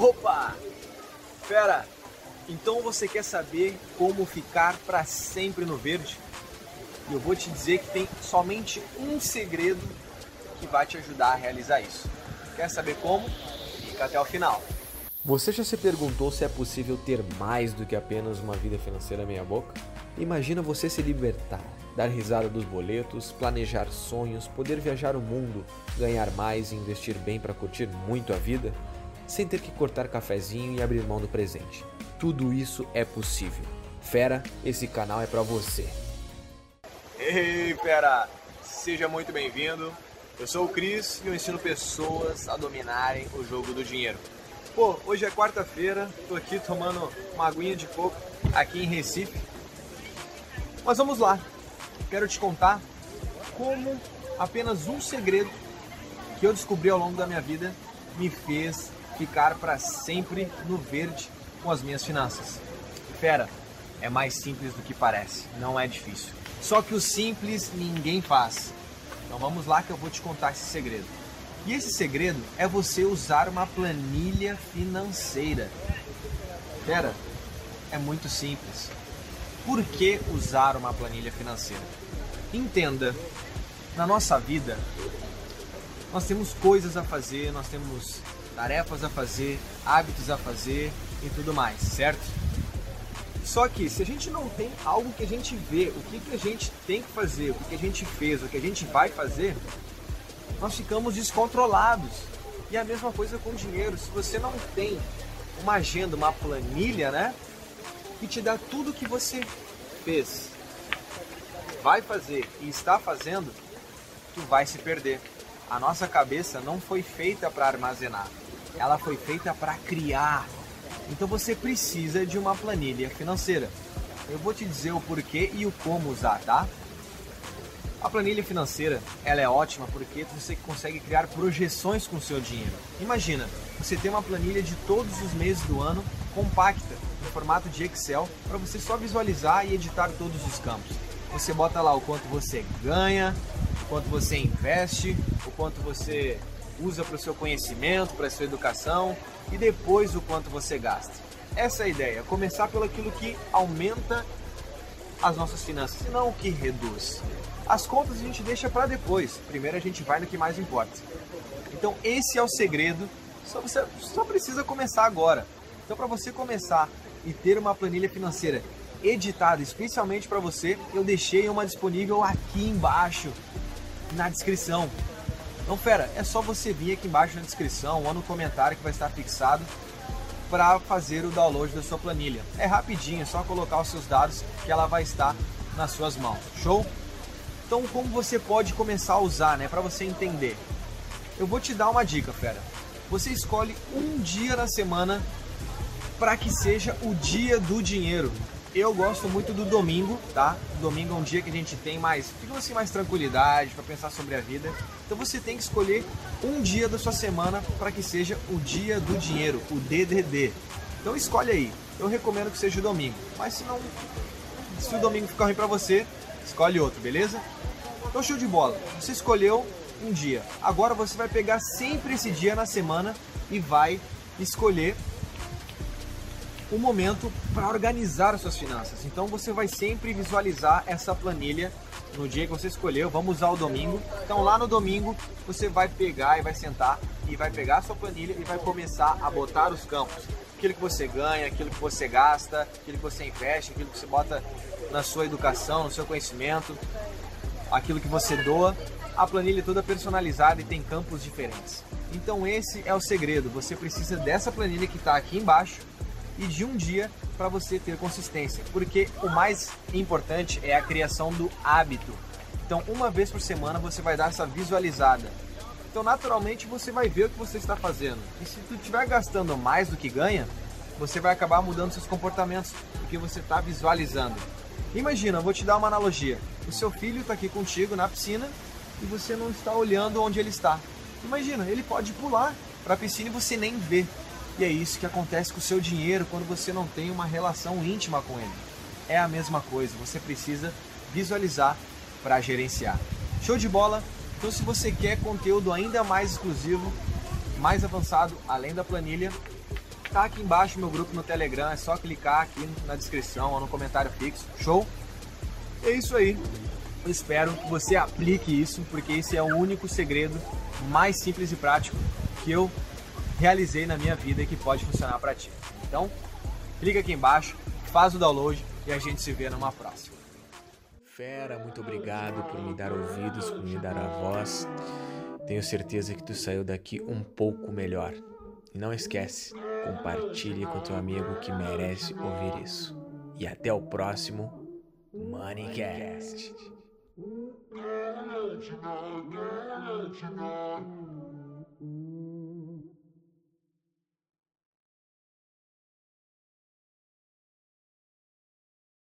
Opa! Fera, então você quer saber como ficar para sempre no verde? E eu vou te dizer que tem somente um segredo que vai te ajudar a realizar isso. Quer saber como? Fica até o final. Você já se perguntou se é possível ter mais do que apenas uma vida financeira meia-boca? Imagina você se libertar, dar risada dos boletos, planejar sonhos, poder viajar o mundo, ganhar mais e investir bem para curtir muito a vida, sem ter que cortar cafezinho e abrir mão do presente. Tudo isso é possível. Fera, esse canal é para você. Ei, fera! Seja muito bem-vindo. Eu sou o Cris e eu ensino pessoas a dominarem o jogo do dinheiro. Pô, hoje é quarta-feira, tô aqui tomando uma aguinha de coco aqui em Recife. Mas vamos lá. Quero te contar como apenas um segredo que eu descobri ao longo da minha vida me fez ficar para sempre no verde com as minhas finanças. Fera, é mais simples do que parece, não é difícil. Só que o simples ninguém faz. Então vamos lá que eu vou te contar esse segredo. E esse segredo é você usar uma planilha financeira. Pera, é muito simples. Por que usar uma planilha financeira? Entenda, na nossa vida, nós temos coisas a fazer, nós temos tarefas a fazer, hábitos a fazer e tudo mais, certo? Só que se a gente não tem algo que a gente vê, o que, que a gente tem que fazer, o que, que a gente fez, o que a gente vai fazer, nós ficamos descontrolados. E a mesma coisa com o dinheiro. Se você não tem uma agenda, uma planilha, né? Que te dá tudo que você fez, vai fazer e está fazendo, tu vai se perder. A nossa cabeça não foi feita para armazenar, ela foi feita para criar, então você precisa de uma planilha financeira. Eu vou te dizer o porquê e o como usar, tá? A planilha financeira, ela é ótima porque você consegue criar projeções com o seu dinheiro. Imagina, você tem uma planilha de todos os meses do ano compacta, no formato de Excel, para você só visualizar e editar todos os campos. Você bota lá o quanto você ganha, o quanto você investe, o quanto você usa para o seu conhecimento, para a sua educação e depois o quanto você gasta. Essa é a ideia, começar pelo aquilo que aumenta as nossas finanças, não o que reduz. As contas a gente deixa para depois, primeiro a gente vai no que mais importa. Então esse é o segredo, só você só precisa começar agora. Então para você começar e ter uma planilha financeira editada especialmente para você, eu deixei uma disponível aqui embaixo na descrição. Então, fera, é só você vir aqui embaixo na descrição ou no comentário que vai estar fixado para fazer o download da sua planilha. É rapidinho, é só colocar os seus dados que ela vai estar nas suas mãos. Show? Então, como você pode começar a usar, né, para você entender? Eu vou te dar uma dica, fera. Você escolhe um dia na semana para que seja o dia do dinheiro. Eu gosto muito do domingo, tá? Domingo é um dia que a gente tem mais, digamos assim, mais tranquilidade para pensar sobre a vida. Então você tem que escolher um dia da sua semana para que seja o dia do dinheiro, o DDD. Então escolhe aí. Eu recomendo que seja o domingo. Mas se não, se o domingo ficar ruim para você, escolhe outro, beleza? Então show de bola. Você escolheu um dia. Agora você vai pegar sempre esse dia na semana e vai escolher o momento para organizar as suas finanças. Então você vai sempre visualizar essa planilha no dia que você escolheu. Vamos usar o domingo. Então lá no domingo você vai pegar e vai sentar e vai pegar a sua planilha e vai começar a botar os campos. Aquilo que você ganha, aquilo que você gasta, aquilo que você investe, aquilo que você bota na sua educação, no seu conhecimento, aquilo que você doa. A planilha é toda personalizada e tem campos diferentes. Então esse é o segredo. Você precisa dessa planilha que está aqui embaixo e de um dia para você ter consistência, porque o mais importante é a criação do hábito. Então, uma vez por semana você vai dar essa visualizada. Então, naturalmente você vai ver o que você está fazendo. E se tu estiver gastando mais do que ganha, você vai acabar mudando seus comportamentos, porque você está visualizando. Imagina, eu vou te dar uma analogia. O seu filho está aqui contigo na piscina e você não está olhando onde ele está. Imagina, ele pode pular para a piscina e você nem vê. E é isso que acontece com o seu dinheiro quando você não tem uma relação íntima com ele. É a mesma coisa, você precisa visualizar para gerenciar. Show de bola? Então, se você quer conteúdo ainda mais exclusivo, mais avançado, além da planilha, Tá aqui embaixo meu grupo no Telegram, é só clicar aqui na descrição ou no comentário fixo. Show? É isso aí. Eu espero que você aplique isso, porque esse é o único segredo mais simples e prático que eu realizei na minha vida e que pode funcionar para ti. Então, clica aqui embaixo, faz o download e a gente se vê numa próxima. Fera, muito obrigado por me dar ouvidos, por me dar a voz. Tenho certeza que tu saiu daqui um pouco melhor. E não esquece, compartilhe com teu amigo que merece ouvir isso. E até o próximo Moneycast. Moneycast.